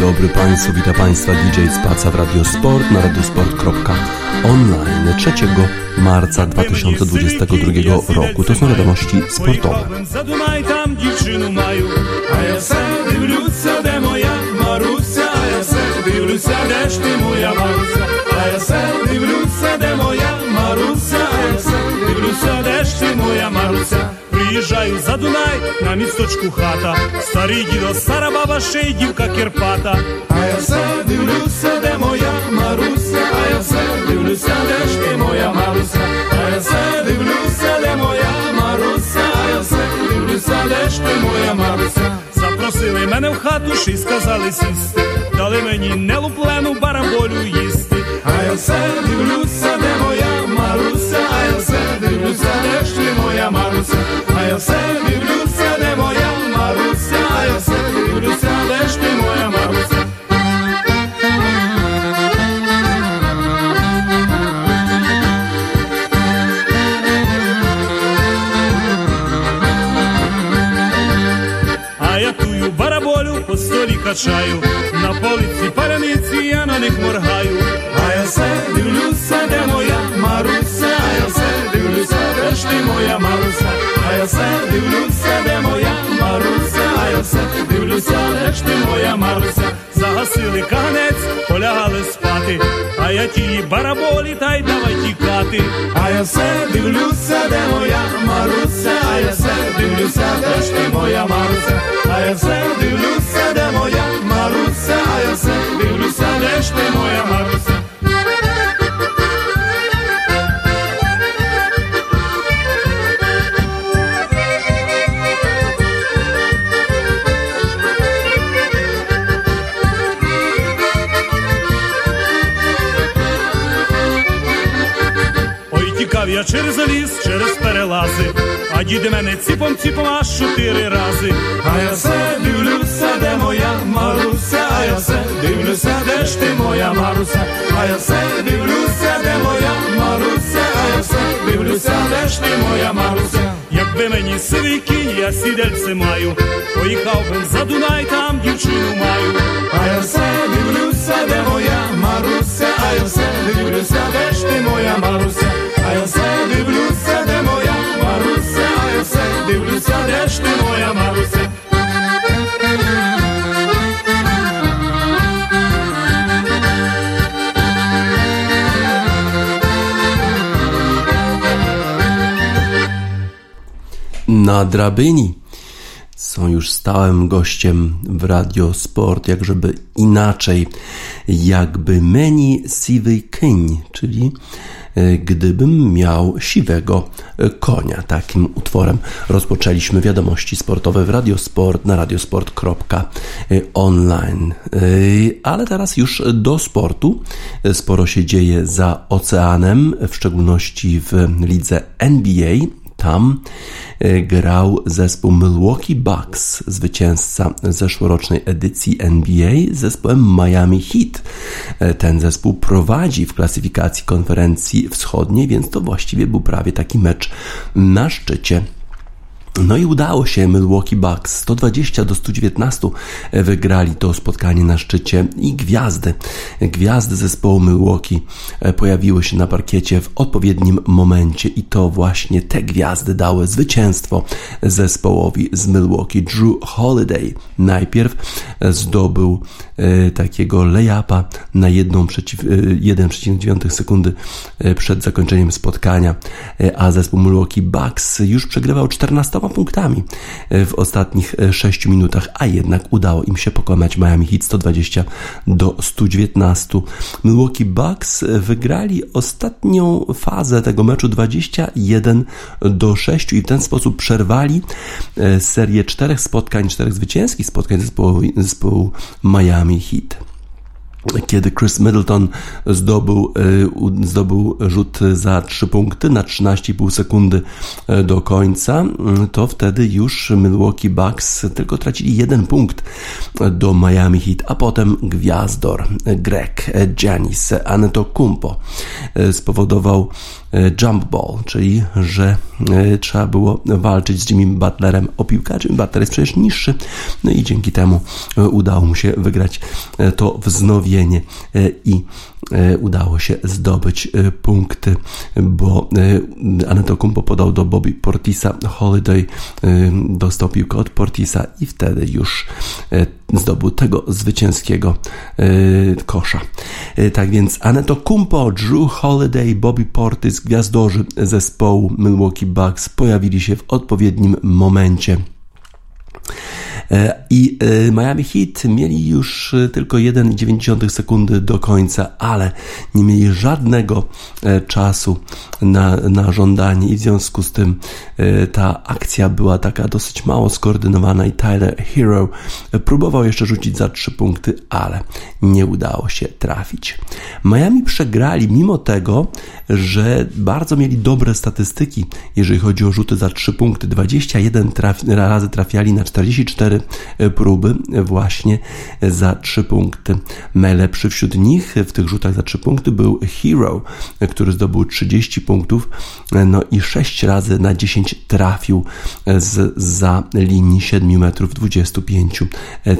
dobry Państwu, witam Państwa DJ Spaca w Radio Sport na radiosport.online 3 marca 2022 roku. To są wiadomości sportowe. Zadumaj. Приїжджаю за Дунай, на місточку хата, старий дідо, стара баба, ще й дівка Кирпата. А я все дивлюся, де моя Маруся, а я все дивлюся, де ж ти моя Маруся, а я все дивлюся, де моя Маруся, а я все дивлюся, де ж ти моя Маруся. Запросили мене в хату, ще й сказали сісти, дали мені нелуплену бараболю їсти. А я все дивлюся, ja sebi Rusja, demoja Marusja, ja sebi Rusja, leš ti moja Marusja. A ja tuju barabolju po stoli kačaju, na polici paranici ja na njih morhaju. A ja se divlju se, demoja Marusa, a ja se divlju se, veš ti moja Marusa. Я все дивлюся, де моя Маруся, а я все дивлюся, де ж ти моя Маруся. Загасили каганець, полягали спати, а я тії бараболі та й давай тікати. А я все дивлюся, де моя Маруся, а я все дивлюся, де ж ти моя Маруся, а я все дивлюся, де моя Маруся, а я все дивлюся, де ж ти моя Маруся. Діди мене ціпом ціпом аж чотири рази. А я все дивлюся, де моя Маруся, а я все дивлюся, де ж ти моя Маруся, а я все дивлюся, де моя Маруся, а я все дивлюся, де ж ти моя Маруся. Якби мені сивий кінь, я сідельце маю, поїхав би за Дунай, там дівчину маю. А я все дивлюся, де моя Маруся, а я все дивлюся, де ж ти моя Маруся, Na drabyni są już stałym gościem w Radio Sport, jak żeby inaczej, jakby meni siwy kyń, czyli e, gdybym miał siwego e, konia. Takim utworem rozpoczęliśmy wiadomości sportowe w Radiosport na radiosport.online. E, Ale teraz już do sportu. Sporo się dzieje za oceanem, w szczególności w lidze NBA. Tam e, grał zespół Milwaukee Bucks, zwycięzca zeszłorocznej edycji NBA, z zespołem Miami Heat. E, Ten zespół prowadzi w klasyfikacji konferencji wschodniej, więc to właściwie był prawie taki mecz na szczycie. No i udało się Milwaukee Bucks 120 do 119 wygrali to spotkanie na szczycie i gwiazdy, gwiazdy zespołu Milwaukee e, pojawiły się na parkiecie w odpowiednim momencie i to właśnie te gwiazdy dały zwycięstwo zespołowi z Milwaukee. Drew Holiday najpierw zdobył e, takiego layupa na 1,9 sekundy e, przed zakończeniem spotkania, a zespół Milwaukee Bucks już przegrywał 14 punktami w ostatnich 6 minutach, a jednak udało im się pokonać Miami Heat 120 do 119. Milwaukee Bucks wygrali ostatnią fazę tego meczu 21 do 6 i w ten sposób przerwali e, serię czterech spotkań, czterech zwycięskich spotkań zespołu, zespołu Miami Heat. Kiedy Chris Middleton zdobył, y, zdobył rzut za 3 punkty na 13,5 sekundy y, do końca, y, to wtedy już Milwaukee Bucks tylko tracili jeden punkt do Miami Heat, a potem gwiazdor Greg Janis Antetokounmpo spowodował jump ball, czyli że trzeba było walczyć z Jimmy Butlerem o piłkę. Butler jest przecież niższy, no i dzięki temu udało mu się wygrać to wznowienie E, i e, udało się zdobyć e, punkty, bo Kumpo podał do Bobby Portisa, Holiday dostał piłkę od Portisa i wtedy już zdobył tego zwycięskiego kosza. Tak więc Kumpo, Drew Holiday, Bobby Portis, gwiazdorzy zespołu Milwaukee Bucks pojawili się w odpowiednim momencie I e, Miami Heat mieli już e, tylko 1,9 sekundy do końca, ale nie mieli żadnego czasu na, na żądanie i w związku z tym ta akcja była taka dosyć mało skoordynowana i Tyler Hero próbował jeszcze rzucić za 3 punkty, ale nie udało się trafić. Miami przegrali mimo tego, że bardzo mieli dobre statystyki, jeżeli chodzi o rzuty za 3 punkty. 21 traf razy trafiali na 44 E, próby właśnie za 3 punkty. Najlepszy wśród nich w tych rzutach za 3 punkty był Hero, który zdobył 30 punktów, no i 6 razy na 10 trafił z za linii 7 metrów 25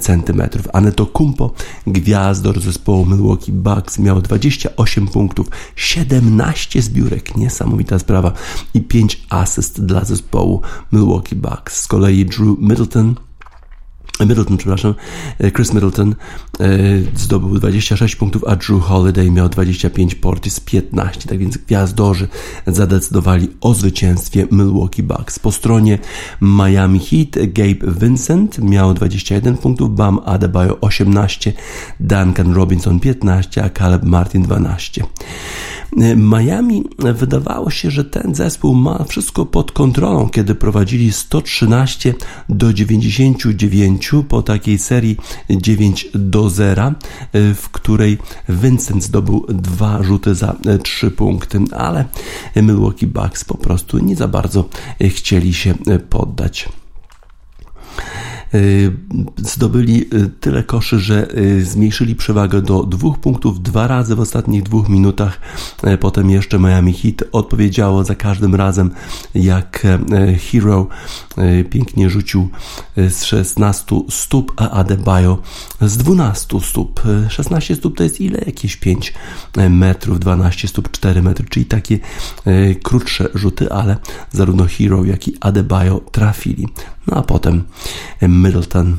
centymetrów. Aneto Kumpo, gwiazdor zespołu Milwaukee Bucks, miał 28 punktów, 17 zbiórek, niesamowita sprawa i 5 asyst dla zespołu Milwaukee Bucks. Z kolei Drew Middleton Middleton, przepraszam, e, Chris Middleton e, zdobył 26 punktów, a Drew Holiday miał 25, Portis 15. Tak więc gwiazdorzy zadecydowali o zwycięstwie Milwaukee Bucks. Po stronie Miami Heat Gabe Vincent miał 21 punktów, Bam Adebayo 18, Duncan Robinson 15, a Caleb Martin 12. Miami wydawało się, że ten zespół ma wszystko pod kontrolą, kiedy prowadzili 113 do 99 po takiej serii 9 do 0, w której Vincent zdobył dwa rzuty za 3 punkty, ale Milwaukee Bucks po prostu nie za bardzo chcieli się poddać. Y, zdobyli y, tyle koszy, że y, zmniejszyli przewagę do dwóch punktów dwa razy w ostatnich dwóch minutach. Potem jeszcze Miami Heat odpowiedziało za każdym razem, jak Hero pięknie rzucił z 16 stóp, a Adebayo z 12 stóp. 16 stóp to jest ile? Jakieś 5 metrów, 12 stóp 4 metry, czyli takie krótsze rzuty, ale zarówno Hero, jak i Adebayo trafili. No a potem Middleton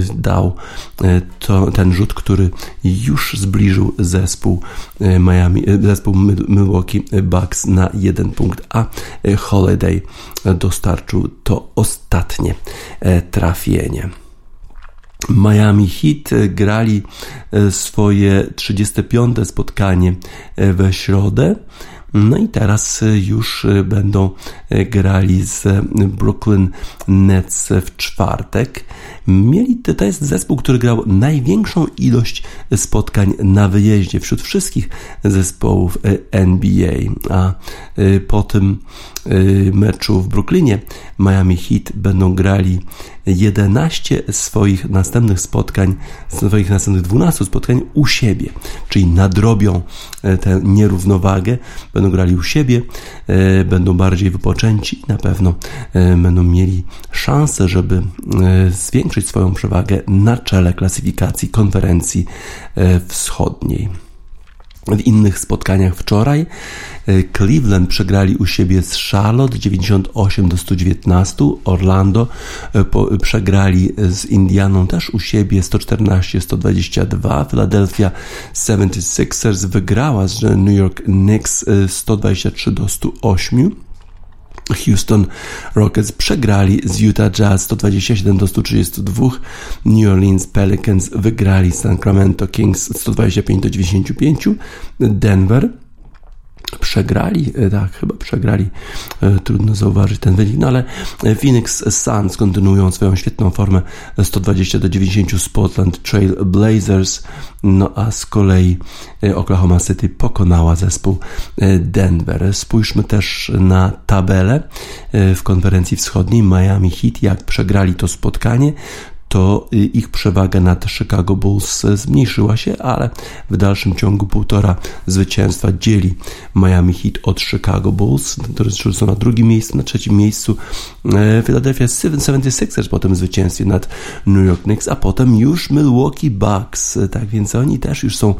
y, dał y, to, ten rzut, który już zbliżył zespół Miami, zespół Milwaukee Bucks na jeden punkt, a Holiday dostarczył to ostatnie trafienie. Miami Heat grali swoje 35. spotkanie we środę. No i teraz y, już y, będą y, grali z Brooklyn Nets w czwartek. Mieli, to jest zespół, który grał największą ilość spotkań na wyjeździe wśród wszystkich zespołów NBA, a. Po tym meczu w Brooklynie Miami Heat będą grali 11 swoich następnych spotkań, swoich następnych 12 spotkań u siebie, czyli nadrobią e, tę nierównowagę, będą grali u siebie, e, będą bardziej wypoczęci. I na pewno e, będą mieli szansę, żeby zwiększyć swoją przewagę na czele klasyfikacji konferencji wschodniej. W innych spotkaniach wczoraj e, Cleveland przegrali u siebie z Charlotte 98 do 119, Orlando e, przegrali z Indianą też u siebie 114-122, Philadelphia 76ers wygrała z New York Knicks 123 e, do 108. Houston Rockets przegrali z Utah Jazz 127 do 132. New Orleans Pelicans wygrali Sacramento Kings 125 do 95. Denver przegrali, e, tak, chyba przegrali, e, trudno zauważyć ten wynik, no ale Phoenix Suns kontynuują swoją świetną formę 120 do 90 Spotland Trail Blazers, no a z kolei e, Oklahoma City pokonała zespół Denver. Spójrzmy też na tabelę w konferencji wschodniej Miami Heat, jak przegrali to spotkanie, to y, ich przewaga nad Chicago Bulls zmniejszyła się, ale w dalszym ciągu półtora zwycięstwa dzieli Miami Heat od Chicago Bulls, którzy są na drugim miejscu, na trzecim miejscu e, Philadelphia 76ers po tym zwycięstwie nad New York Knicks, a potem już Milwaukee Bucks, tak więc oni też już są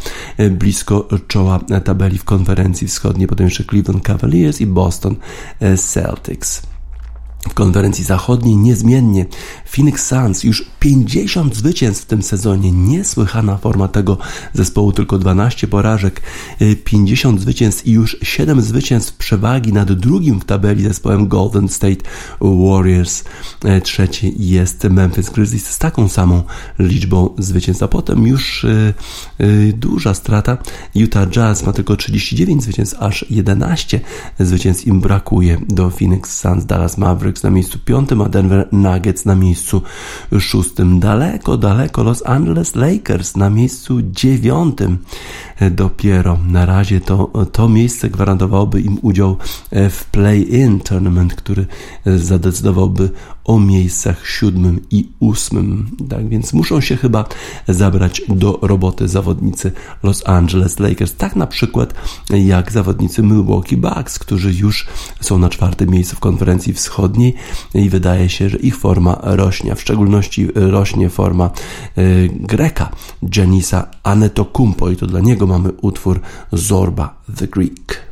blisko czoła tabeli w konferencji wschodniej, potem jeszcze Cleveland Cavaliers i Boston Celtics w konferencji zachodniej niezmiennie. Phoenix Suns już 50 zwycięstw w tym sezonie. Niesłychana forma tego zespołu, tylko 12 porażek, 50 y, zwycięstw i już 7 zwycięstw przewagi nad drugim w tabeli zespołem Golden State Warriors. Y, trzeci jest Memphis Grizzlies z taką samą liczbą zwycięstw. A potem już yy, duża strata. Utah Jazz ma tylko 39 zwycięstw, aż 11 zwycięstw im brakuje do Phoenix Suns. Dallas Mavericks Mavericks na miejscu piątym, a Denver Nuggets na miejscu szóstym. Daleko, daleko Los Angeles Lakers na miejscu dziewiątym dopiero. Na razie to, to miejsce gwarantowałoby im udział w play-in tournament, który zadecydowałby o miejscach siódmym i ósmym. Tak więc muszą się chyba zabrać do roboty zawodnicy Los Angeles Lakers. Tak na przykład jak zawodnicy Milwaukee Bucks, którzy już są na czwartym miejscu w konferencji wschodniej i wydaje się, że ich forma rośnie, w szczególności rośnie forma y, Greka, Janisa Anetokumpo i to dla niego mamy utwór Zorba the Greek.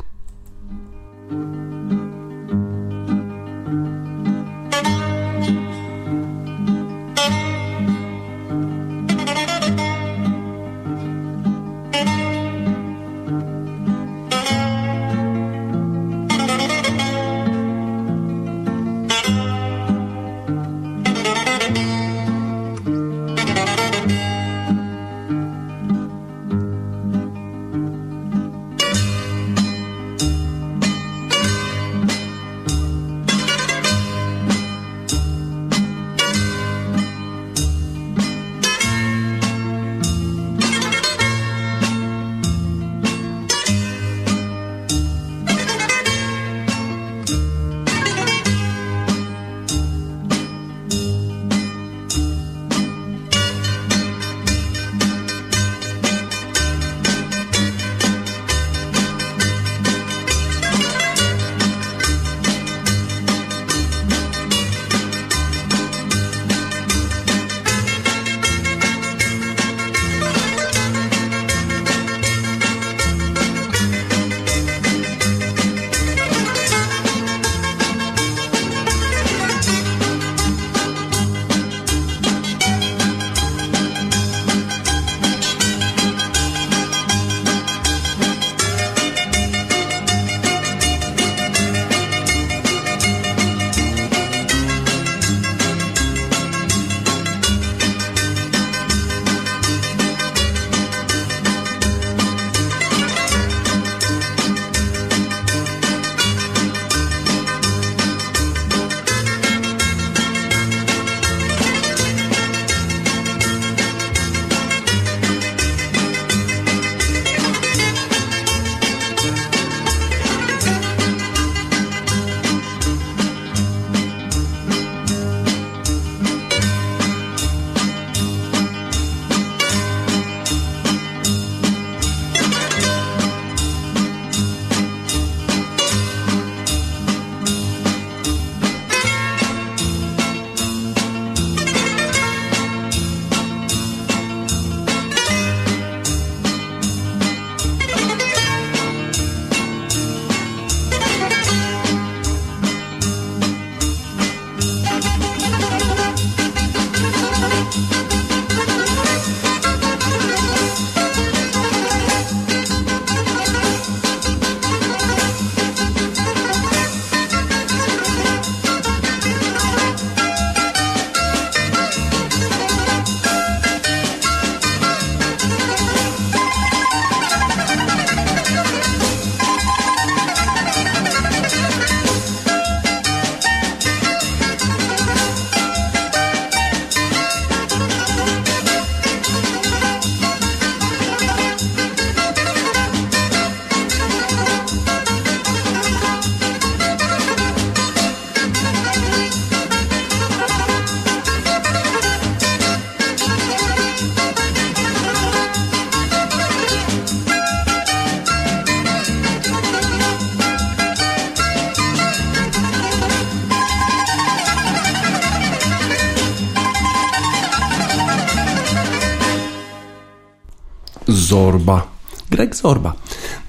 Greg Zorba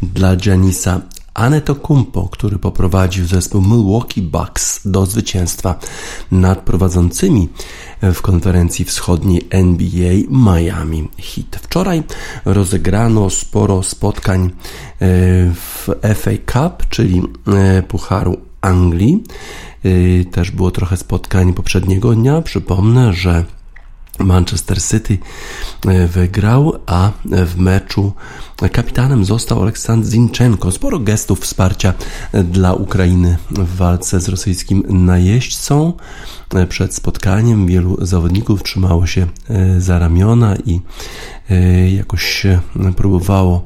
dla Janisa Kumpo, który poprowadził zespół Milwaukee Bucks do zwycięstwa nad prowadzącymi w konferencji wschodniej NBA Miami Heat. Wczoraj rozegrano sporo spotkań e, w FA Cup, czyli e, Pucharu Anglii. E, też było trochę spotkań poprzedniego dnia. Przypomnę, że Manchester City e, wygrał, a w meczu kapitanem został Aleksandr Zinchenko. Sporo gestów wsparcia dla Ukrainy w walce z rosyjskim najeźdźcą. E, przed spotkaniem wielu zawodników trzymało się e, za ramiona i jakoś próbowało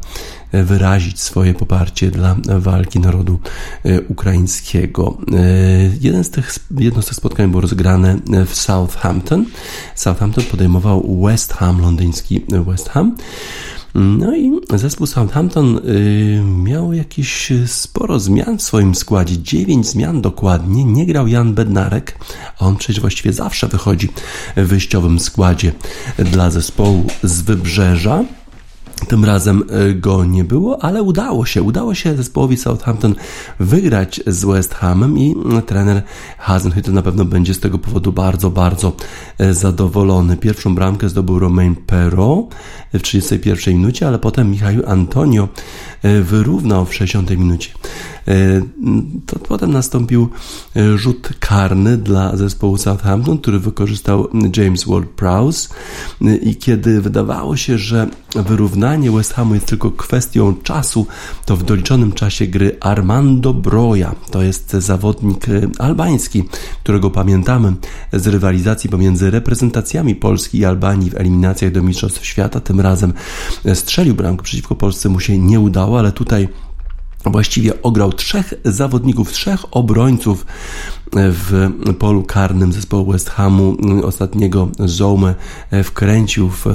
wyrazić swoje poparcie dla walki narodu e, ukraińskiego. E, jeden z tych, jedno z tych spotkań było rozegrane w Southampton. Southampton podejmował West Ham, londyński West Ham. No i zespół Southampton y, miał jakieś sporo zmian w swoim składzie, dziewięć zmian dokładnie. Nie grał Jan Bednarek, a on przecież właściwie zawsze wychodzi w wyjściowym składzie dla zespołu z Wybrzeża. Tym razem e, go nie było, ale udało się. Udało się zespołowi Southampton wygrać z West Hamem i mm, trener Hasenhüttl na pewno będzie z tego powodu bardzo, bardzo e, zadowolony. Pierwszą bramkę zdobył Romain Perrault w 31 minucie, ale potem Michał Antonio e, wyrównał w 60 minucie. To potem nastąpił rzut karny dla zespołu Southampton, który wykorzystał James Ward-Prowse i kiedy wydawało się, że wyrównanie West Hamu jest tylko kwestią czasu, to w doliczonym czasie gry Armando Broja, to jest zawodnik e, albański, którego pamiętamy z rywalizacji pomiędzy reprezentacjami Polski i Albanii w eliminacjach do Mistrzostw Świata. Tym razem strzelił bramkę przeciwko Polsce, mu się nie udało, ale tutaj właściwie ograł trzech zawodników, trzech obrońców w polu karnym zespołu West Hamu ostatniego Zoumę wkręcił w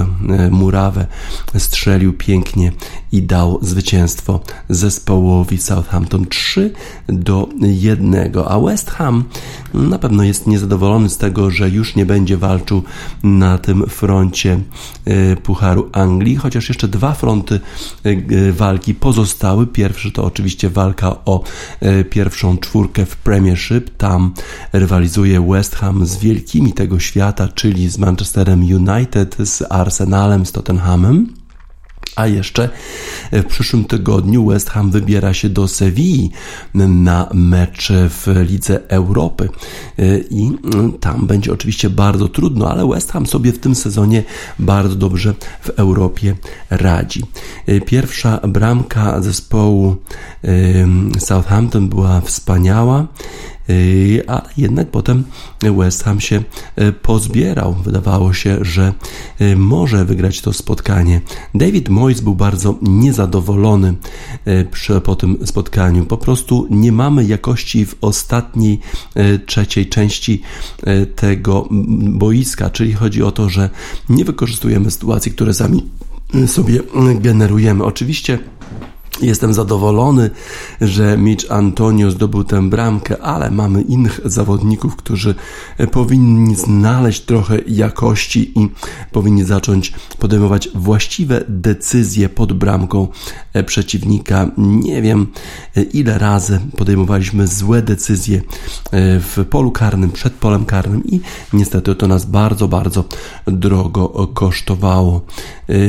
murawę, strzelił pięknie i dał zwycięstwo zespołowi Southampton 3 do 1. A West Ham na pewno jest niezadowolony z tego, że już nie będzie walczył na tym froncie e, Pucharu Anglii, chociaż jeszcze dwa fronty e, walki pozostały. Pierwszy to oczywiście walka o e, pierwszą czwórkę w Premiership. Tam rywalizuje West Ham z wielkimi tego świata, czyli z Manchesterem United, z Arsenalem, z Tottenhamem. A jeszcze w przyszłym tygodniu West Ham wybiera się do Sewilli na mecz w Lidze Europy. I tam będzie oczywiście bardzo trudno, ale West Ham sobie w tym sezonie bardzo dobrze w Europie radzi. Pierwsza bramka zespołu Southampton była wspaniała. Yy, ale jednak potem West Ham się yy, pozbierał. Wydawało się, że yy, może wygrać to spotkanie. David Moyes był bardzo niezadowolony po tym spotkaniu. Po prostu nie mamy jakości w ostatniej, trzeciej części tego boiska, czyli chodzi o to, że nie wykorzystujemy sytuacji, które sami sobie generujemy. Oczywiście Jestem zadowolony, że Mitch Antonio zdobył tę bramkę, ale mamy innych zawodników, którzy powinni znaleźć trochę jakości i powinni zacząć podejmować właściwe decyzje pod bramką przeciwnika. Nie wiem, ile razy podejmowaliśmy złe decyzje w polu karnym, przed polem karnym i niestety to nas bardzo, bardzo drogo kosztowało.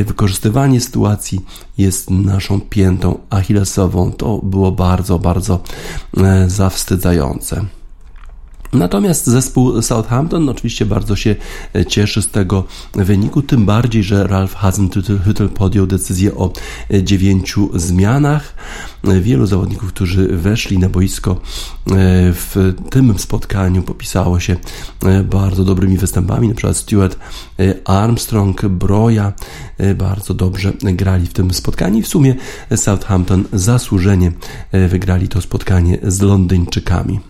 Wykorzystywanie sytuacji jest naszą piętą achillesową. To było bardzo, bardzo e, zawstydzające. Natomiast zespół Southampton oczywiście bardzo się e, cieszy z tego wyniku, tym bardziej, że Ralph Hasenhüttl podjął decyzję o e, dziewięciu zmianach. E, wielu zawodników, którzy weszli na boisko w tym spotkaniu popisało się bardzo dobrymi występami, na przykład Stuart Armstrong, Broja bardzo dobrze grali w tym spotkaniu i w sumie Southampton zasłużenie wygrali to spotkanie z Londyńczykami.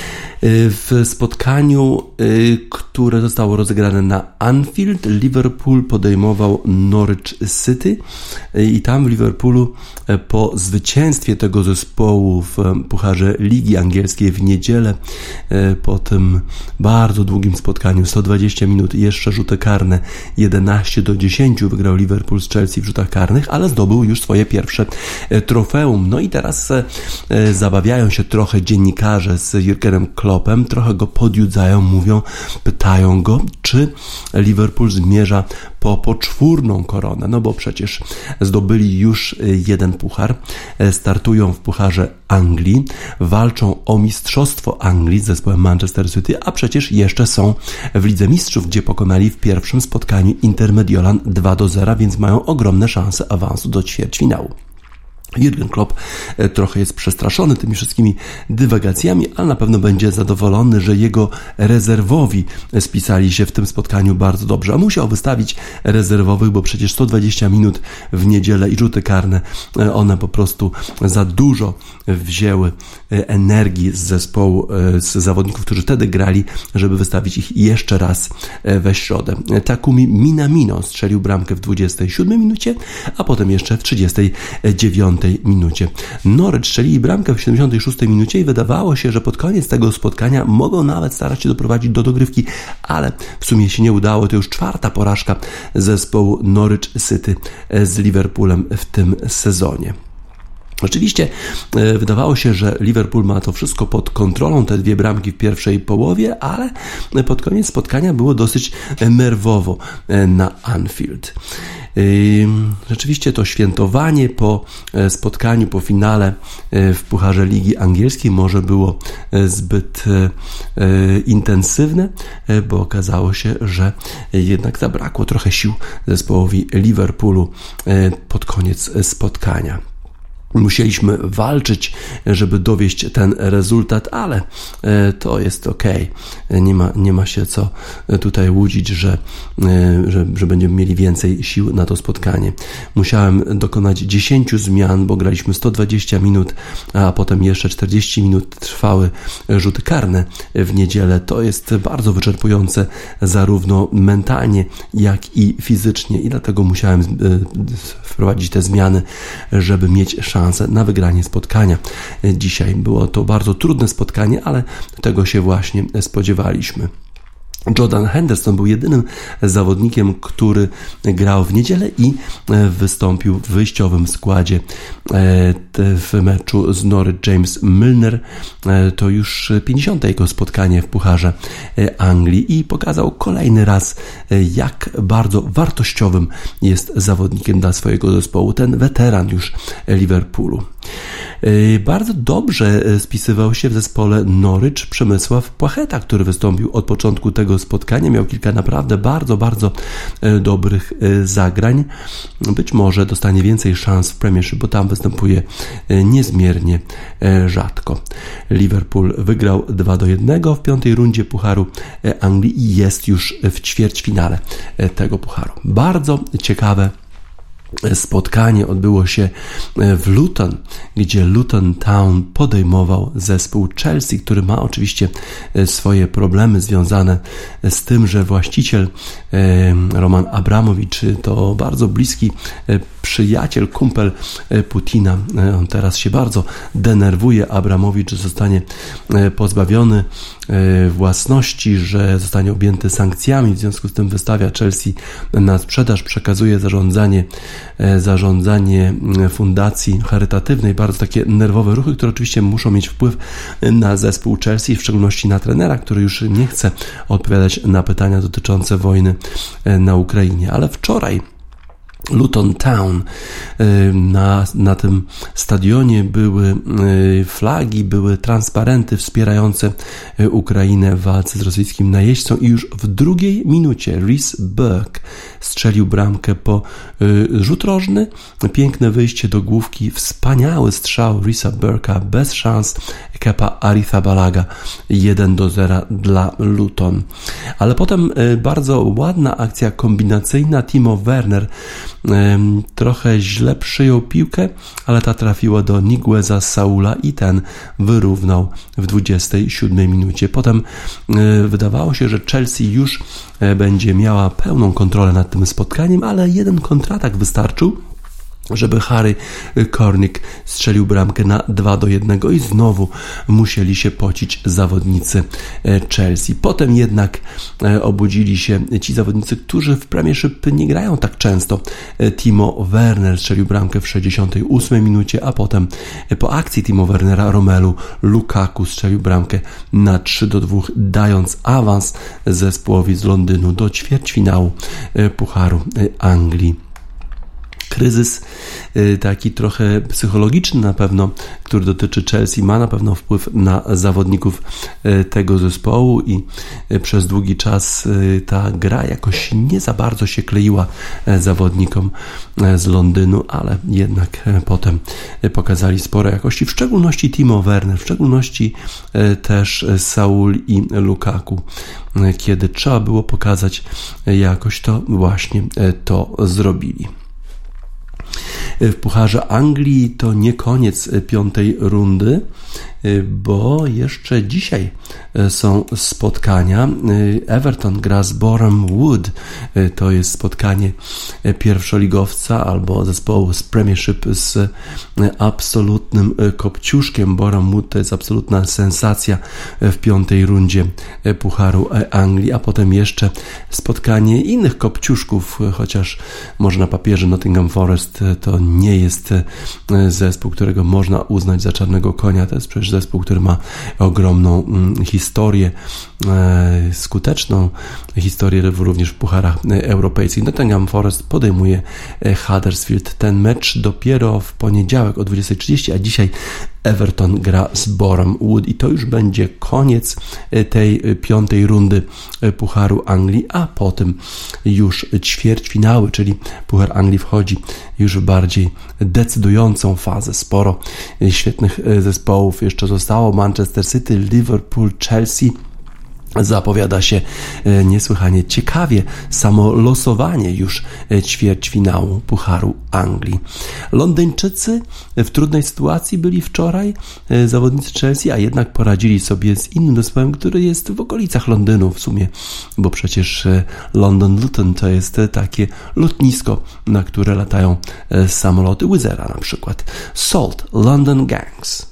W spotkaniu, które zostało rozegrane na Anfield, Liverpool podejmował Norwich City i tam w Liverpoolu po zwycięstwie tego zespołu w Pucharze Ligi Angielskiej w niedzielę, po tym bardzo długim spotkaniu, 120 minut, jeszcze rzuty karne, 11 do 10 wygrał Liverpool z Chelsea w rzutach karnych, ale zdobył już swoje pierwsze trofeum. No i teraz zabawiają się trochę dziennikarze z Jurgenem Kloppem, trochę go podjudzają, mówią, pytają go, czy Liverpool zmierza po poczwórną koronę, no bo przecież zdobyli już jeden puchar, startują w pucharze Anglii, walczą o mistrzostwo Anglii z zespołem Manchester City, a przecież jeszcze są w Lidze Mistrzów, gdzie pokonali w pierwszym spotkaniu Intermediolan 2 do 0, więc mają ogromne szanse awansu do ćwierćfinału. Jurgen Klopp e, trochę jest przestraszony tymi wszystkimi dywagacjami, ale na pewno będzie zadowolony, że jego rezerwowi spisali się w tym spotkaniu bardzo dobrze. A musiał wystawić rezerwowych, bo przecież 120 minut w niedzielę i rzuty karne, e, one po prostu za dużo wzięły e, energii z zespołu, z zawodników, którzy wtedy grali, żeby wystawić ich jeszcze raz we środę. Takumi Minamino strzelił bramkę w 27 minucie, a potem jeszcze w 39 minucie. Norwich strzelili bramkę w 76 minucie i wydawało się, że pod koniec tego spotkania mogą nawet starać się doprowadzić do dogrywki, ale w sumie się nie udało. To już czwarta porażka zespołu Norwich City z Liverpoolem w tym sezonie. Oczywiście e, wydawało się, że Liverpool ma to wszystko pod kontrolą, te dwie bramki w pierwszej połowie, ale pod koniec spotkania było dosyć nerwowo e, na Anfield. Rzeczywiście to świętowanie po e, spotkaniu, po finale w Pucharze Ligi Angielskiej może było zbyt intensywne, bo okazało się, że jednak zabrakło trochę sił zespołowi Liverpoolu pod koniec spotkania. Musieliśmy walczyć, żeby dowieść ten rezultat, ale e, to jest ok. Nie ma, nie ma się co tutaj łudzić, że, e, że, że będziemy mieli więcej sił na to spotkanie. Musiałem dokonać 10 zmian, bo graliśmy 120 minut, a potem jeszcze 40 minut trwały rzuty karne w niedzielę. To jest bardzo wyczerpujące zarówno mentalnie, jak i fizycznie i dlatego musiałem e, wprowadzić te zmiany, żeby mieć szansę szansę na wygranie spotkania. Dzisiaj było to bardzo trudne spotkanie, ale tego się właśnie spodziewaliśmy. Jordan Henderson był jedynym zawodnikiem, który grał w niedzielę i wystąpił w wyjściowym składzie e, w meczu z Norwich James Milner. E, to już 50. jego spotkanie w Pucharze e, Anglii i pokazał kolejny raz, jak bardzo wartościowym jest zawodnikiem dla swojego zespołu, ten weteran już Liverpoolu. Bardzo dobrze spisywał się w zespole Norwich Przemysław Płacheta, który wystąpił od początku tego spotkania. Miał kilka naprawdę bardzo, bardzo e, dobrych e, zagrań. Być może dostanie więcej szans w Premiership, bo tam występuje e, niezmiernie rzadko. Liverpool wygrał 2 do 1 w piątej rundzie Pucharu Anglii i jest już w ćwierćfinale tego Pucharu. Bardzo ciekawe Spotkanie odbyło się e, w Luton, gdzie Luton Town podejmował zespół Chelsea, który ma oczywiście e, swoje problemy związane z tym, że właściciel e, Roman Abramowicz to bardzo bliski przyjaciel, kumpel Putina. On teraz się bardzo denerwuje. Abramowicz zostanie pozbawiony własności, że zostanie objęty sankcjami, w związku z tym wystawia Chelsea na sprzedaż, przekazuje zarządzanie E, zarządzanie e, fundacji charytatywnej, bardzo takie nerwowe ruchy, które oczywiście muszą mieć wpływ na zespół Chelsea, w szczególności na trenera, który już nie chce odpowiadać na pytania dotyczące wojny e, na Ukrainie. Ale wczoraj Luton Town. Na, na tym stadionie były flagi, były transparenty wspierające Ukrainę w walce z rosyjskim najeźdźcą i już w drugiej minucie Rhys Burke strzelił bramkę po rzut rożny, piękne wyjście do główki, wspaniały strzał Risa Burka bez szans. Kepa Arithabalaga 1 do 0 dla Luton. Ale potem bardzo ładna akcja kombinacyjna. Timo Werner trochę źle przyjął piłkę, ale ta trafiła do Nigueza Saula i ten wyrównał w 27 minucie. Potem wydawało się, że Chelsea już będzie miała pełną kontrolę nad tym spotkaniem, ale jeden kontratak wystarczył żeby Harry Kornik strzelił bramkę na 2 do 1 i znowu musieli się pocić zawodnicy e, Chelsea. Potem jednak e, obudzili się ci zawodnicy, którzy w Premiership nie grają tak często. E, Timo Werner strzelił bramkę w 68 minucie, a potem po akcji Timo Wernera Romelu Lukaku strzelił bramkę na 3 do 2, dając awans zespołowi z Londynu do ćwierćfinału Pucharu Anglii kryzys y, taki trochę psychologiczny na pewno, który dotyczy Chelsea, ma na pewno wpływ na zawodników y, tego zespołu i y, przez długi czas ta gra jakoś nie za bardzo się kleiła zawodnikom z Londynu, ale jednak potem pokazali spore jakości, w szczególności Timo Werner, w szczególności też Saul i Lukaku. Kiedy trzeba było pokazać jakoś, to właśnie to zrobili. W Pucharze Anglii to nie koniec piątej rundy. Y, bo jeszcze dzisiaj y, są spotkania. Y, Everton gra z Boreham Wood. To jest spotkanie pierwszoligowca albo zespołu z Premiership z absolutnym kopciuszkiem. Boreham Wood to jest absolutna sensacja w piątej rundzie Pucharu Anglii, a potem jeszcze spotkanie innych kopciuszków, chociaż może na papierze Nottingham Forest to nie jest zespół, którego można uznać za czarnego konia. To jest przecież zespół, który ma ogromną mm, historię, e, skuteczną historię również w pucharach e, europejskich. Nottingham Forest podejmuje e, Huddersfield. Ten mecz dopiero w poniedziałek o 20.30, a dzisiaj Everton gra z Boreham Wood i to już będzie koniec tej piątej rundy Pucharu Anglii, a potem już ćwierćfinały, czyli Puchar Anglii wchodzi już w bardziej decydującą fazę. Sporo świetnych zespołów jeszcze zostało. Manchester City, Liverpool, Chelsea zapowiada się e, niesłychanie ciekawie samo losowanie już e, ćwierćfinału Pucharu Anglii. Londyńczycy w trudnej sytuacji byli wczoraj e, zawodnicy Chelsea, a jednak poradzili sobie z innym zespołem, który jest w okolicach Londynu w sumie, bo przecież London Luton to jest takie lotnisko, na które latają samoloty Wizera na przykład. Salt London Gangs.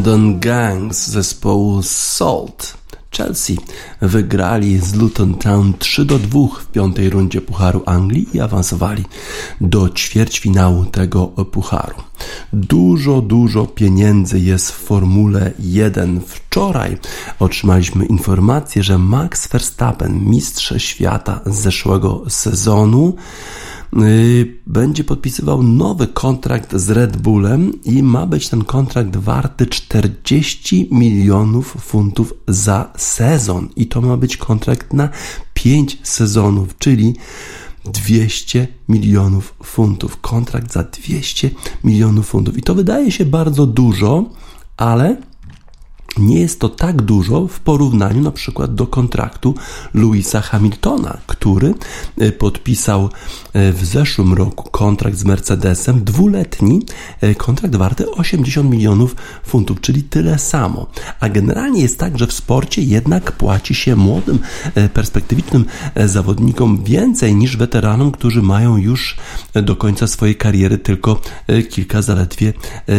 London Gangs zespołu Salt. Chelsea wygrali z Luton Town 3 do 2 w piątej rundzie Pucharu Anglii i awansowali do ćwierćfinału tego pucharu. Dużo, dużo pieniędzy jest w Formule 1. Wczoraj otrzymaliśmy informację, że Max Verstappen, mistrz świata z zeszłego sezonu, będzie podpisywał nowy kontrakt z Red Bullem i ma być ten kontrakt warty 40 milionów funtów za sezon. I to ma być kontrakt na 5 sezonów, czyli 200 milionów funtów. Kontrakt za 200 milionów funtów. I to wydaje się bardzo dużo, ale nie jest to tak dużo w porównaniu na przykład do kontraktu Louisa Hamiltona, który e, podpisał e, w zeszłym roku kontrakt z Mercedesem, dwuletni e, kontrakt warty 80 milionów funtów, czyli tyle samo. A generalnie jest tak, że w sporcie jednak płaci się młodym, perspektywicznym zawodnikom więcej niż weteranom, którzy mają już do końca swojej kariery tylko kilka zaledwie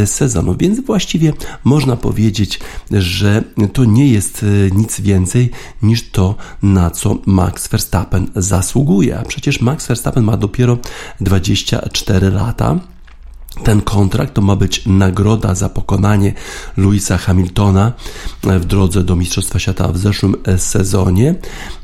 sezonów. Więc właściwie można powiedzieć, że to nie jest e, nic więcej niż to, na co Max Verstappen zasługuje. A przecież Max Verstappen ma dopiero 24 lata. Ten kontrakt to ma być nagroda za pokonanie Louisa Hamiltona w drodze do Mistrzostwa Świata w zeszłym sezonie.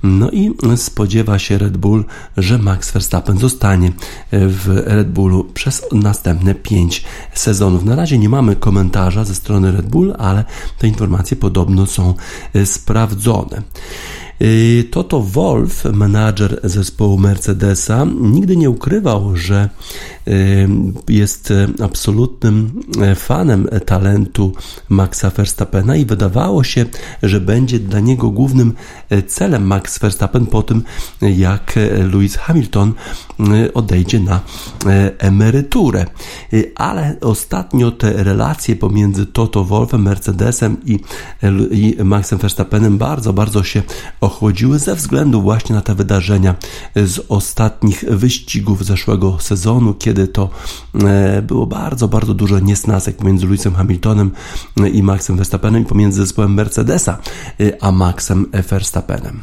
No i spodziewa się Red Bull, że Max Verstappen zostanie w Red Bullu przez następne 5 sezonów. Na razie nie mamy komentarza ze strony Red Bull, ale te informacje podobno są sprawdzone. Y, Toto Wolf, menadżer zespołu Mercedesa, nigdy nie ukrywał, że y, jest absolutnym fanem talentu Maxa Verstappena i wydawało się, że będzie dla niego głównym celem Max Verstappen po tym, jak Lewis Hamilton y, odejdzie na emeryturę. Ale ostatnio te relacje pomiędzy Toto Wolfem, Mercedesem i, i Maxem Verstappenem bardzo, bardzo się ochłodziły ze względu właśnie na te wydarzenia z ostatnich wyścigów zeszłego sezonu, kiedy to e, było bardzo, bardzo dużo niesnasek pomiędzy Lewisem Hamiltonem i Maxem Verstappenem i pomiędzy zespołem Mercedesa e, a Maxem Verstappenem.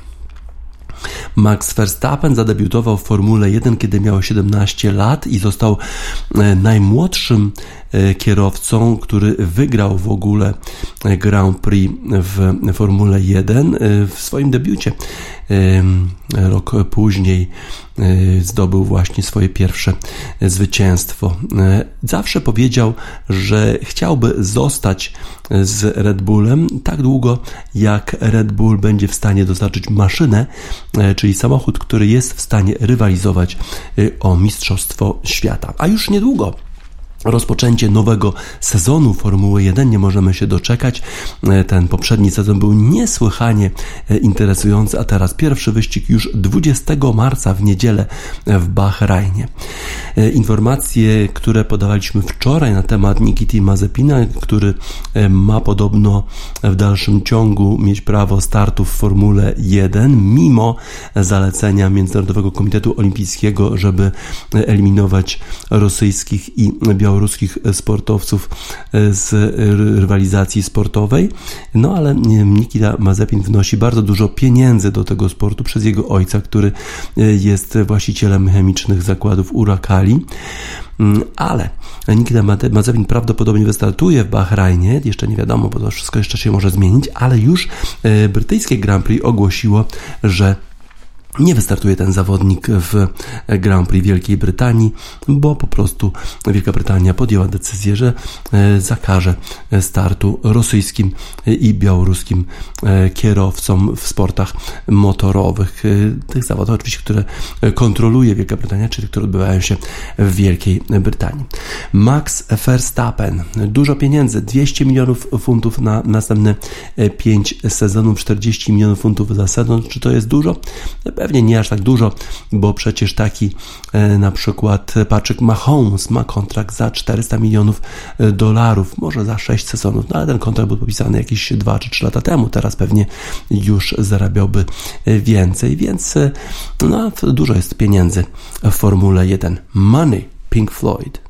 Max Verstappen zadebiutował w Formule 1, kiedy miał 17 lat i został e, najmłodszym E, kierowcą, który wygrał w ogóle Grand Prix w Formule 1 e, w swoim debiucie. E, rok później zdobył właśnie swoje pierwsze zwycięstwo. Zawsze powiedział, że chciałby zostać z Red Bullem tak długo, jak Red Bull będzie w stanie dostarczyć maszynę, czyli samochód, który jest w stanie rywalizować o Mistrzostwo Świata. A już niedługo rozpoczęcie nowego sezonu Formuły 1 nie możemy się doczekać. E, ten poprzedni sezon był niesłychanie e, interesujący, a teraz pierwszy wyścig już 20 marca w niedzielę w Bahrajnie. E, informacje, które podawaliśmy wczoraj na temat Nikity Mazepina, który ma podobno w dalszym ciągu mieć prawo startu w Formule 1, mimo zalecenia Międzynarodowego Komitetu Olimpijskiego, żeby eliminować rosyjskich i białoruskich białoruskich sportowców e, z rywalizacji sportowej. No ale Nikita Mazepin wnosi bardzo dużo pieniędzy do tego sportu przez jego ojca, który e, jest właścicielem chemicznych zakładów Urakali. Mm, ale Nikita Mazepin prawdopodobnie wystartuje w Bahrajnie, jeszcze nie wiadomo, bo to wszystko jeszcze się może zmienić, ale już e, brytyjskie Grand Prix ogłosiło, że nie wystartuje ten zawodnik w Grand Prix Wielkiej Brytanii, bo po prostu Wielka Brytania podjęła decyzję, że e, zakaże startu rosyjskim i białoruskim e, kierowcom w sportach motorowych. E, tych zawodów oczywiście, które kontroluje Wielka Brytania, czyli które odbywają się w Wielkiej Brytanii. Max Verstappen. Dużo pieniędzy, 200 milionów funtów na następne 5 sezonów, 40 milionów funtów za sezon. Czy to jest dużo? Pewnie nie aż tak dużo, bo przecież taki e, na przykład Patrick Mahomes ma kontrakt za 400 milionów e, dolarów, może za 6 sezonów, no ale ten kontrakt był podpisany jakieś 2 czy 3 lata temu, teraz pewnie już zarabiałby e, więcej, więc no, dużo jest pieniędzy w Formule 1. Money, Pink Floyd.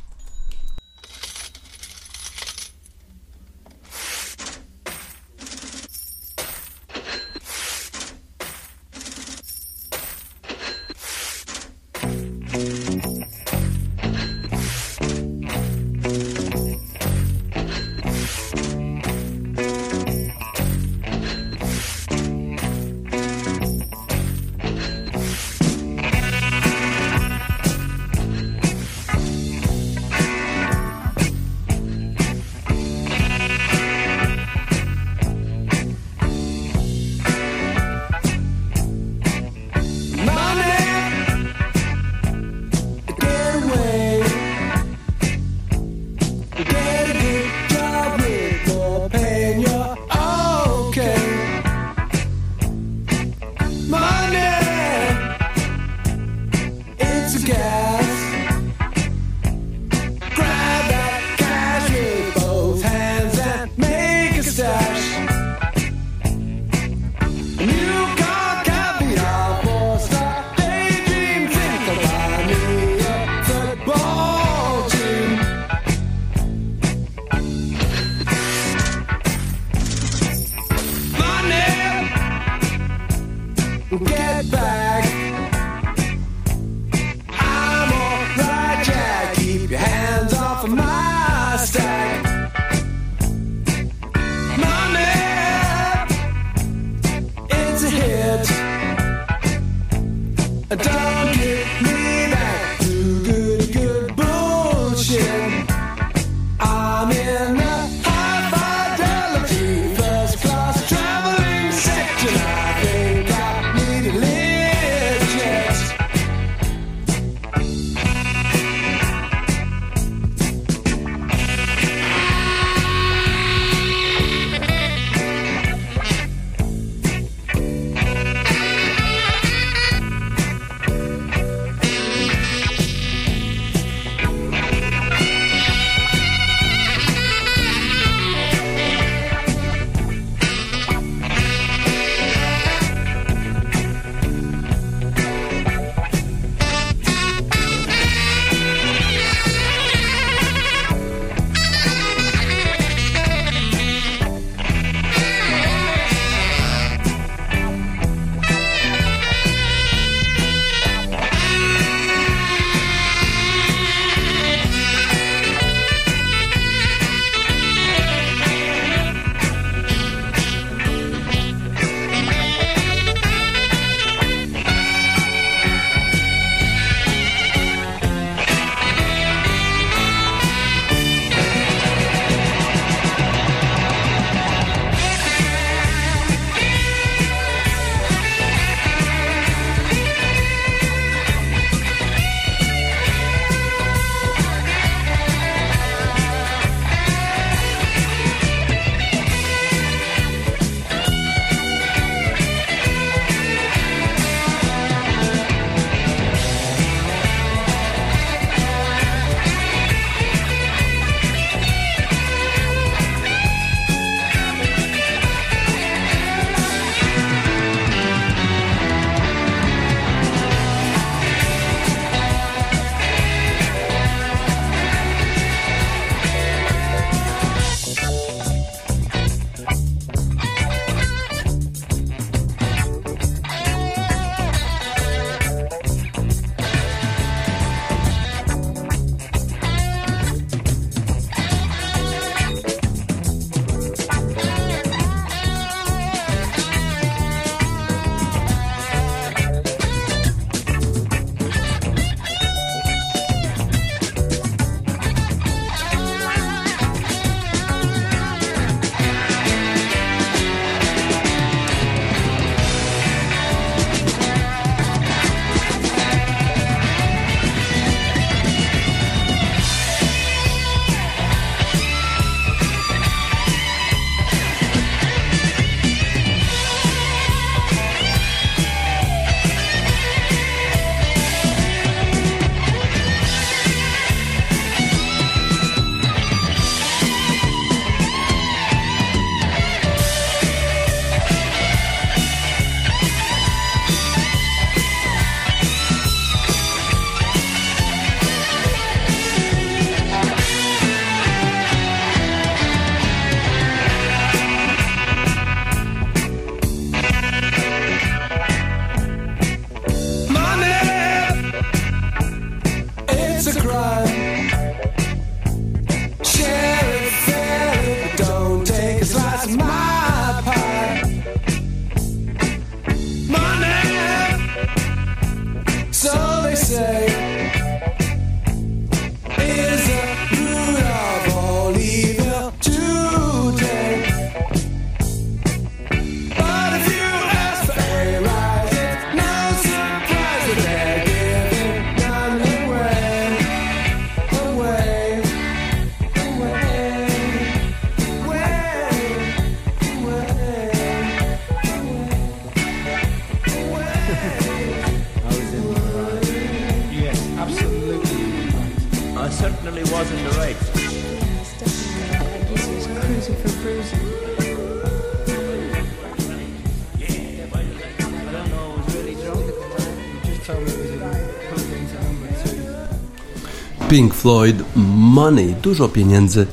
Pink Floyd Money. Dużo pieniędzy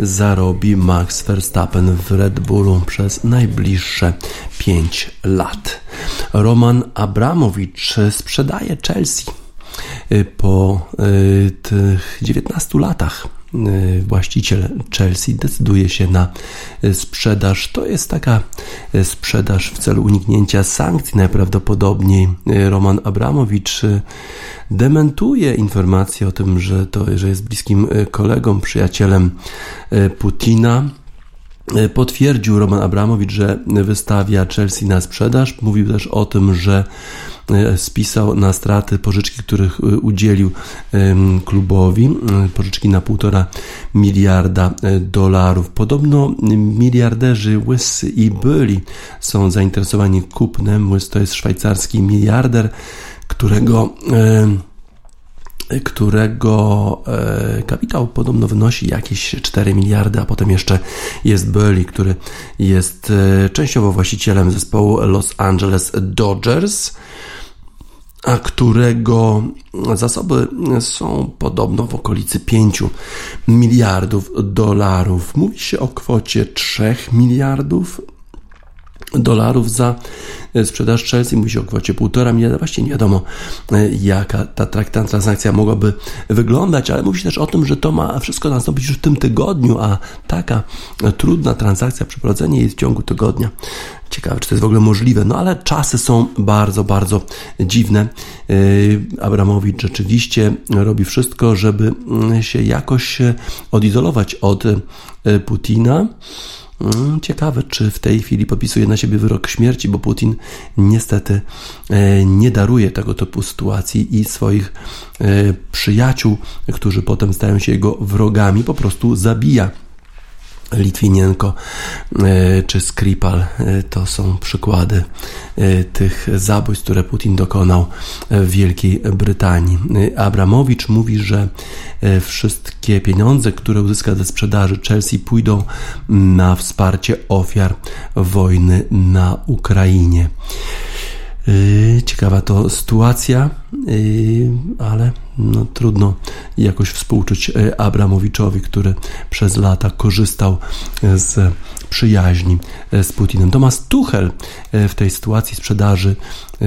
zarobi Max Verstappen w Red Bullu przez najbliższe 5 lat. Roman Abramowicz sprzedaje Chelsea po y, tych 19 latach y, właściciel Chelsea decyduje się na y, sprzedaż. To jest taka sprzedaż w celu uniknięcia sankcji. Najprawdopodobniej Roman Abramowicz dementuje informację o tym, że to że jest bliskim kolegą, przyjacielem Putina. Potwierdził Roman Abramowicz, że wystawia Chelsea na sprzedaż. Mówił też o tym, że E, spisał na straty pożyczki, których e, udzielił klubowi, e, pożyczki na półtora miliarda dolarów. Podobno miliarderzy Łysy i Byli są zainteresowani kupnem. Łys to jest szwajcarski miliarder, którego którego kapitał podobno wynosi jakieś 4 miliardy, a potem jeszcze jest Burley, który jest częściowo właścicielem zespołu Los Angeles Dodgers a którego zasoby są podobno w okolicy 5 miliardów dolarów. Mówi się o kwocie 3 miliardów dolarów za e, sprzedaż Chelsea, mówi się o kwocie 1,5 miliarda, właściwie nie wiadomo e, jaka ta, ta transakcja mogłaby wyglądać, ale mówi się też o tym, że to ma wszystko nastąpić już w tym tygodniu, a taka trudna transakcja, przeprowadzenie jej w ciągu tygodnia. Ciekawe, czy to jest w ogóle możliwe, no ale czasy są bardzo, bardzo dziwne. E, Abramowicz rzeczywiście robi wszystko, żeby mm, się jakoś odizolować od Putina. Mm, ciekawe, czy w tej chwili podpisuje na siebie wyrok śmierci, bo Putin niestety e, nie daruje tego typu sytuacji i swoich e, przyjaciół, którzy potem stają się jego wrogami, po prostu zabija. Litwinienko e, czy Skripal to są przykłady tych zabójstw, które Putin dokonał w Wielkiej Brytanii. Abramowicz mówi, że wszystkie pieniądze, które uzyska ze sprzedaży Chelsea pójdą na wsparcie ofiar wojny na Ukrainie. Ciekawa to sytuacja, ale no, trudno jakoś współczuć Abramowiczowi, który przez lata korzystał z przyjaźni e, z Putinem. Tomasz Tuchel e, w tej sytuacji sprzedaży e,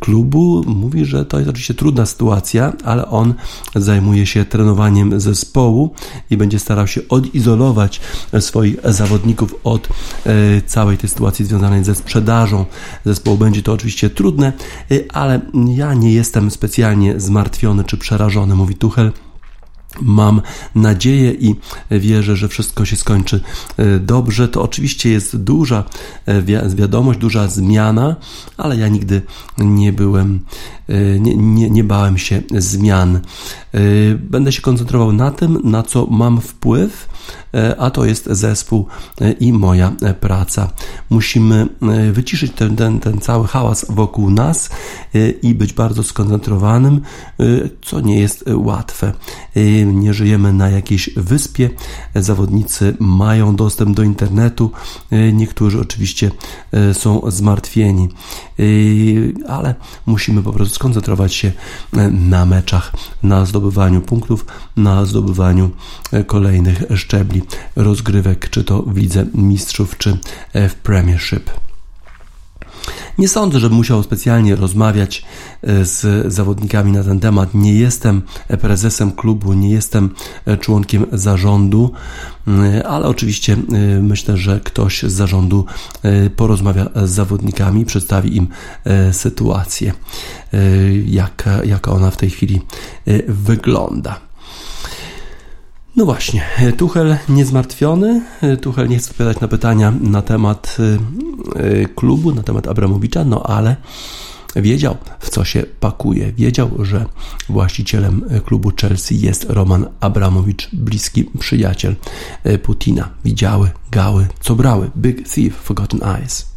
klubu mówi, że to jest oczywiście trudna sytuacja, ale on zajmuje się trenowaniem zespołu i będzie starał się odizolować swoich zawodników od całej tej sytuacji związanej ze sprzedażą zespołu. Będzie to oczywiście trudne, ale ja nie jestem specjalnie zmartwiony czy przerażony, mówi Tuchel. Mam nadzieję i wierzę, że wszystko się skończy e, dobrze. To oczywiście jest duża e, wiadomość, duża zmiana, ale ja nigdy nie byłem, e, nie, nie, nie bałem się zmian. Będę się koncentrował na tym, na co mam wpływ a to jest zespół i moja praca. Musimy wyciszyć ten, ten, ten cały hałas wokół nas i być bardzo skoncentrowanym, co nie jest łatwe. Nie żyjemy na jakiejś wyspie, zawodnicy mają dostęp do internetu, niektórzy oczywiście są zmartwieni, ale musimy po prostu skoncentrować się na meczach, na zdobywaniu punktów, na zdobywaniu kolejnych szczebli rozgrywek, czy to w Lidze Mistrzów, czy w Premiership. Nie sądzę, żebym musiał specjalnie rozmawiać e, z zawodnikami na ten temat. Nie jestem prezesem klubu, nie jestem e, członkiem zarządu, e, ale oczywiście myślę, że ktoś z zarządu porozmawia z zawodnikami, przedstawi im sytuację, jak, jak ona w tej chwili wygląda. No właśnie, Tuchel niezmartwiony, Tuchel nie chce odpowiadać na pytania na temat y, y, klubu, na temat Abramowicza, no ale wiedział w co się pakuje. Wiedział, że właścicielem klubu Chelsea jest Roman Abramowicz, bliski przyjaciel y, Putina. Widziały, gały, co brały. Big Thief, Forgotten Eyes.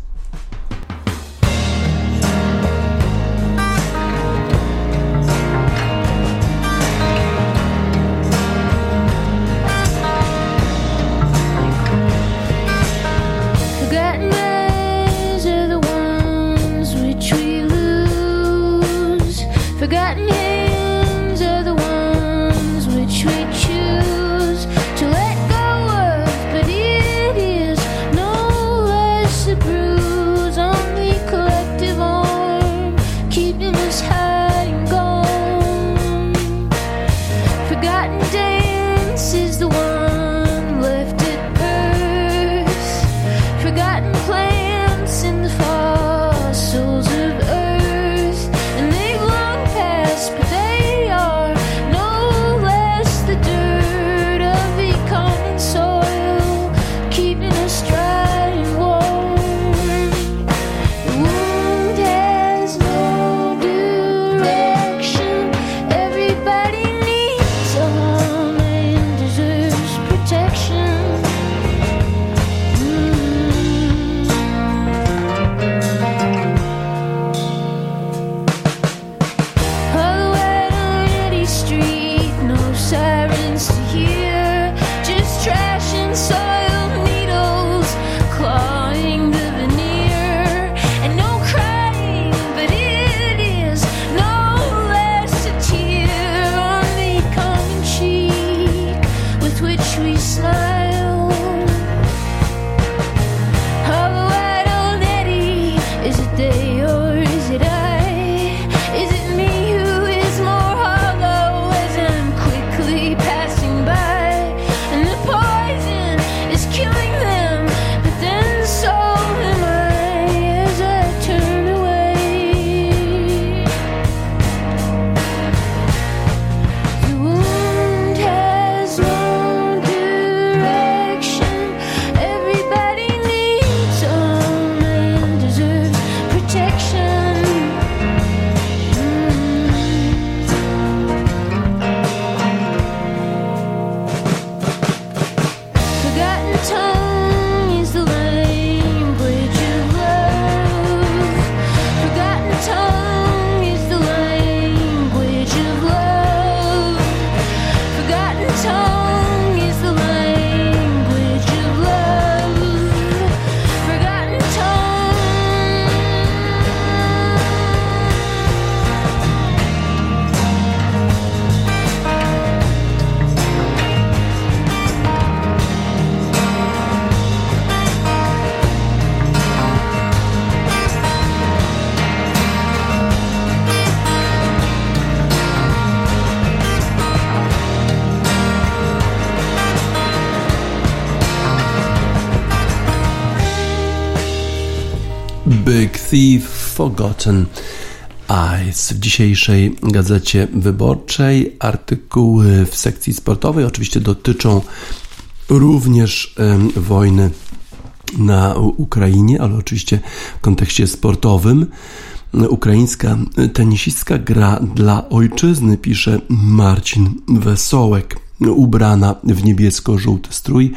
Thief Forgotten Eyes. W dzisiejszej gazecie wyborczej artykuły w sekcji sportowej oczywiście dotyczą również wojny na Ukrainie, ale oczywiście w kontekście sportowym. Ukraińska tenisistka gra dla ojczyzny, pisze Marcin Wesołek. Ubrana w niebiesko-żółty strój,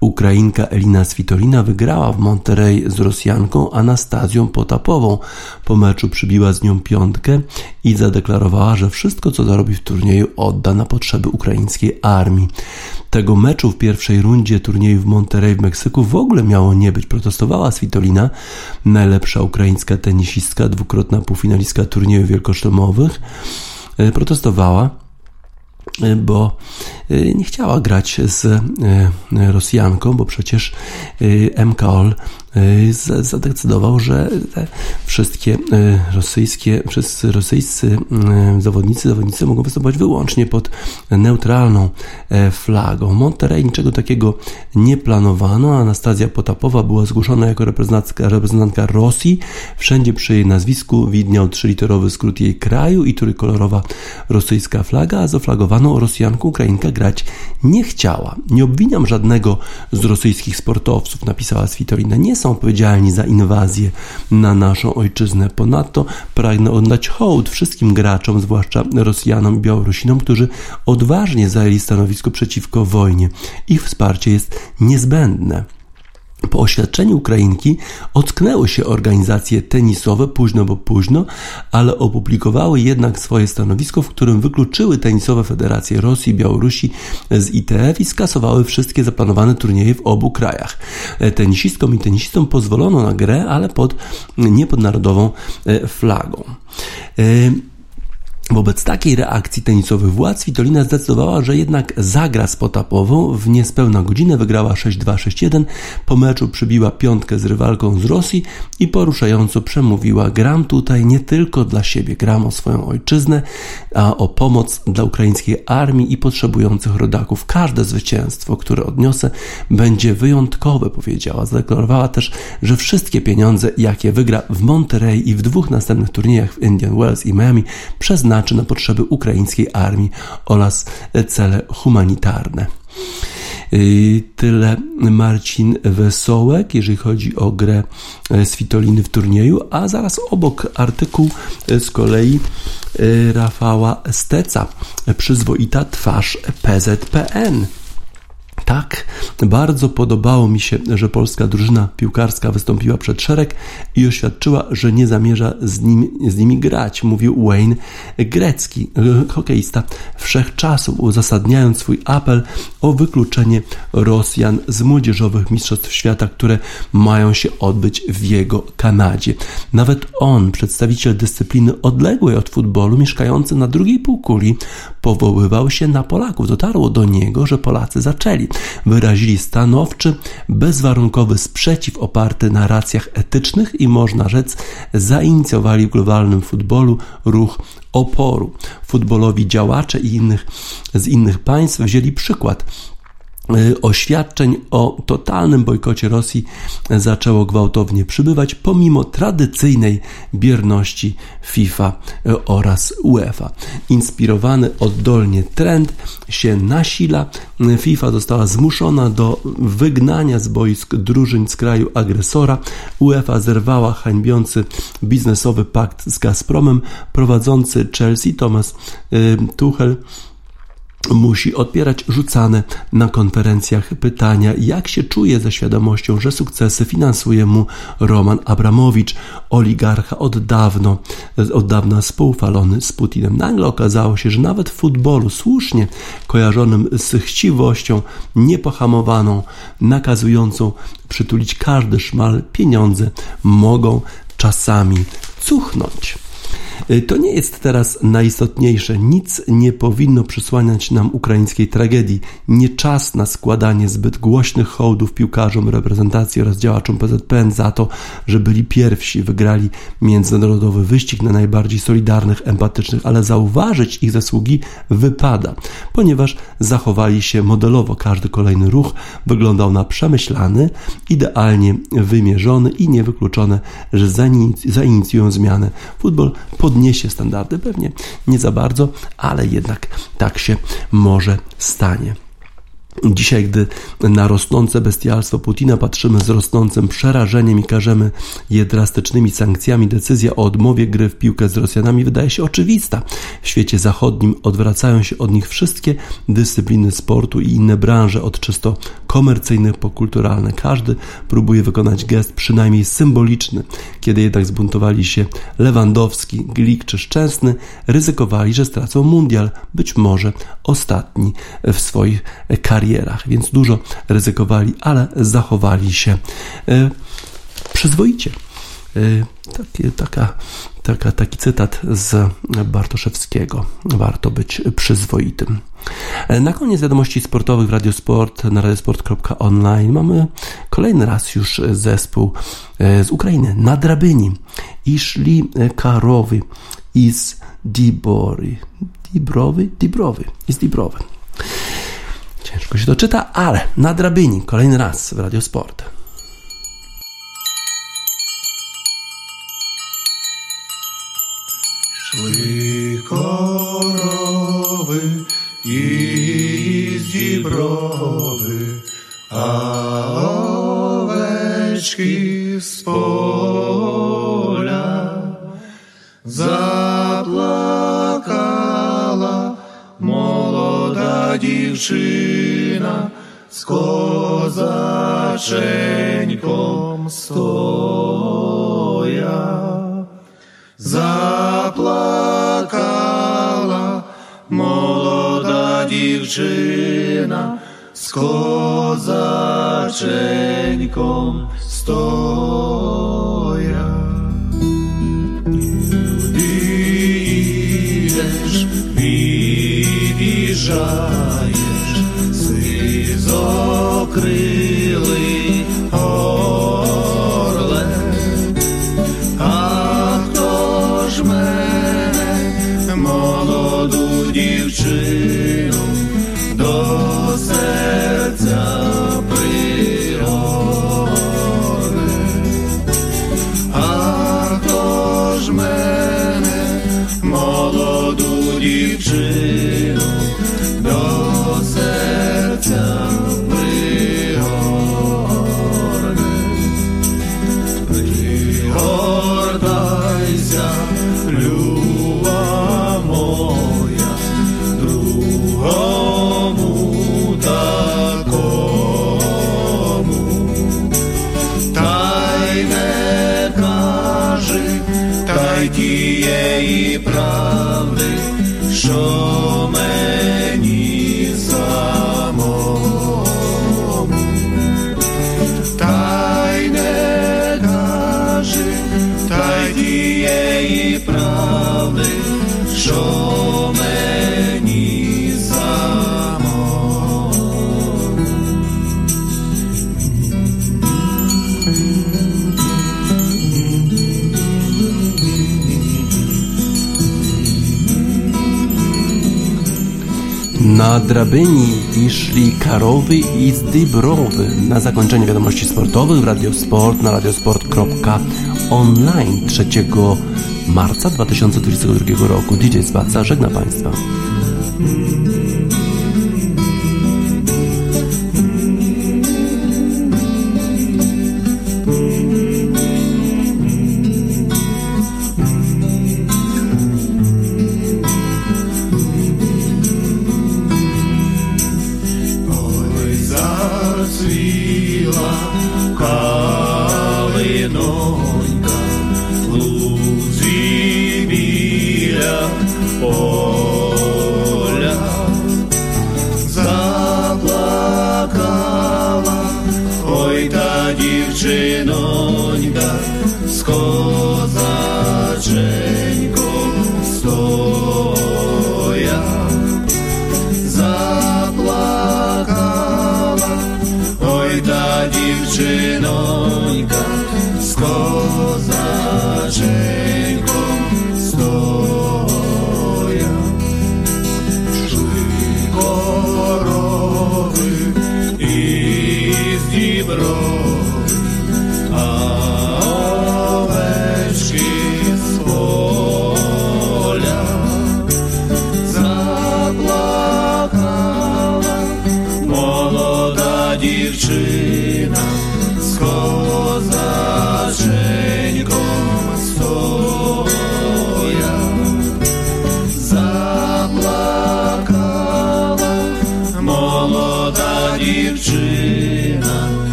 Ukrainka Elina Svitolina wygrała w Monterey z Rosjanką Anastazją Potapową. Po meczu przybiła z nią piątkę i zadeklarowała, że wszystko co zarobi w turnieju odda na potrzeby ukraińskiej armii. Tego meczu w pierwszej rundzie turnieju w Monterey w Meksyku w ogóle miało nie być. Protestowała Svitolina, najlepsza ukraińska tenisistka, dwukrotna półfinalistka turniejów wielkoszlemowych. E, Protestowała bo y, nie chciała grać z y, Rosjanką, bo przecież y, MKOL zadecydował, że te wszystkie y, rosyjskie, wszyscy rosyjscy y, zawodnicy, zawodnicy mogą występować wyłącznie pod neutralną e, flagą. Monterey niczego takiego nie planowano. Anastazja Potapowa była zgłoszona jako reprezentantka, reprezentantka Rosji. Wszędzie przy jej nazwisku widniał trzyliterowy skrót jej kraju i trójkolorowa rosyjska flaga, a z oflagowaną Rosjanką Ukrainka grać nie chciała. Nie obwiniam żadnego z rosyjskich sportowców, napisała Svitolina. Nie są odpowiedzialni za inwazję na naszą ojczyznę. Ponadto pragnę oddać hołd wszystkim graczom, zwłaszcza Rosjanom i Białorusinom, którzy odważnie zajęli stanowisko przeciwko wojnie. Ich wsparcie jest niezbędne. Po oświadczeniu Ukrainki ocknęły się organizacje tenisowe późno, bo późno, ale opublikowały jednak swoje stanowisko, w którym wykluczyły tenisowe federacje Rosji i Białorusi z ITF i skasowały wszystkie zaplanowane turnieje w obu krajach. E, Tenisistkom i tenisistom pozwolono na grę, ale pod nie pod narodową e, flagą. Wobec takiej reakcji tenisowych władz Witolina zdecydowała, że jednak zagra z Potapową. W niespełna godzinę wygrała 6-2, 6-1. Po meczu przybiła piątkę z rywalką z Rosji i poruszająco przemówiła: Gram tutaj nie tylko dla siebie, gram o swoją ojczyznę, a o pomoc dla ukraińskiej armii i potrzebujących rodaków. Każde zwycięstwo, które odniosę, będzie wyjątkowe, powiedziała. Zadeklarowała też, że wszystkie pieniądze, jakie wygra w Monterey i w dwóch następnych turniejach w Indian Wells i Miami, przeznaczy na potrzeby ukraińskiej armii oraz cele humanitarne. Yy, Tyle Marcin Wesołek, jeżeli chodzi o grę e, Svitoliny w turnieju, a zaraz obok artykuł e, z kolei e, Rafała Steca, przyzwoita twarz PZPN. Tak, Bardzo podobało mi się, że polska drużyna piłkarska wystąpiła przed szereg i oświadczyła, że nie zamierza z, nim, z nimi grać, mówił Wayne Grecki, hokeista wszechczasów, uzasadniając swój apel o wykluczenie Rosjan z młodzieżowych mistrzostw świata, które mają się odbyć w jego Kanadzie. Nawet on, przedstawiciel dyscypliny odległej od futbolu, mieszkający na drugiej półkuli, powoływał się na Polaków. Dotarło do niego, że Polacy zaczęli. Wyrazili stanowczy, bezwarunkowy sprzeciw oparty na racjach etycznych i można rzec zainicjowali w globalnym futbolu ruch oporu. Futbolowi działacze i innych, z innych państw wzięli przykład oświadczeń o totalnym bojkocie Rosji zaczęło gwałtownie przybywać, pomimo tradycyjnej bierności FIFA y, oraz UEFA. Inspirowany oddolnie trend się nasila. FIFA została zmuszona do wygnania z boisk drużyn z kraju agresora. UEFA zerwała hańbiący biznesowy pakt z Gazpromem. Prowadzący Chelsea Thomas y, Tuchel musi odpierać rzucane na konferencjach pytania, jak się czuje ze świadomością, że sukcesy finansuje mu Roman Abramowicz, oligarcha od dawno, od dawna współfalony z Putinem. Nagle okazało się, że nawet w futbolu słusznie kojarzonym z chciwością niepohamowaną, nakazującą przytulić każdy szmal, pieniądze mogą czasami cuchnąć. Y, to nie jest teraz najistotniejsze. Nic nie powinno przysłaniać nam ukraińskiej tragedii. Nie czas na składanie zbyt głośnych hołdów piłkarzom reprezentacji oraz działaczom PZPN za to, że byli pierwsi, wygrali międzynarodowy wyścig na najbardziej solidarnych, empatycznych, ale zauważyć ich zasługi wypada, ponieważ zachowali się modelowo. Każdy kolejny ruch wyglądał na przemyślany, idealnie wymierzony i niewykluczone, że zainicjują zmianę. Futbol podniesie standardy, pewnie nie za bardzo, ale jednak tak się może stanie. Dzisiaj, gdy na rosnące bestialstwo Putina patrzymy z rosnącym przerażeniem i karzemy je drastycznymi sankcjami, decyzja o odmowie gry w piłkę z Rosjanami wydaje się oczywista. W świecie zachodnim odwracają się od nich wszystkie dyscypliny sportu i inne branże, od czysto komercyjnych po kulturalne. Każdy próbuje wykonać gest przynajmniej symboliczny. Kiedy jednak zbuntowali się Lewandowski, Glik czy Szczęsny, ryzykowali, że stracą mundial, być może ostatni w swoich karierach karierach, więc dużo ryzykowali, ale zachowali się e, przyzwoicie. E, taki, taka, taka, taki cytat z Bartoszewskiego. Warto być przyzwoitym. E, na koniec wiadomości sportowych w Radiosport na radiosport.online mamy kolejny raz już zespół z Ukrainy, na drabyni. I szli Karowy iz Dibory. Dibrowy? Dibrowy. Iz Dibrowy. Ciężko się to czyta, ale na drabinie kolejny raz w Radiosport. Szły korowy i z Dibrowy, a oweczki z pola zaplakała дівчина з козаченьком стоя, заплакала молода дівчина з козаченьком стоя. Drabyni i szli karowy i zdybrowy. Na zakończenie wiadomości sportowych w Radiosport na radiosport.online 3 marca 2022 roku. DJ Spaca żegna Państwa.